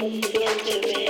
Wonder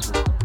play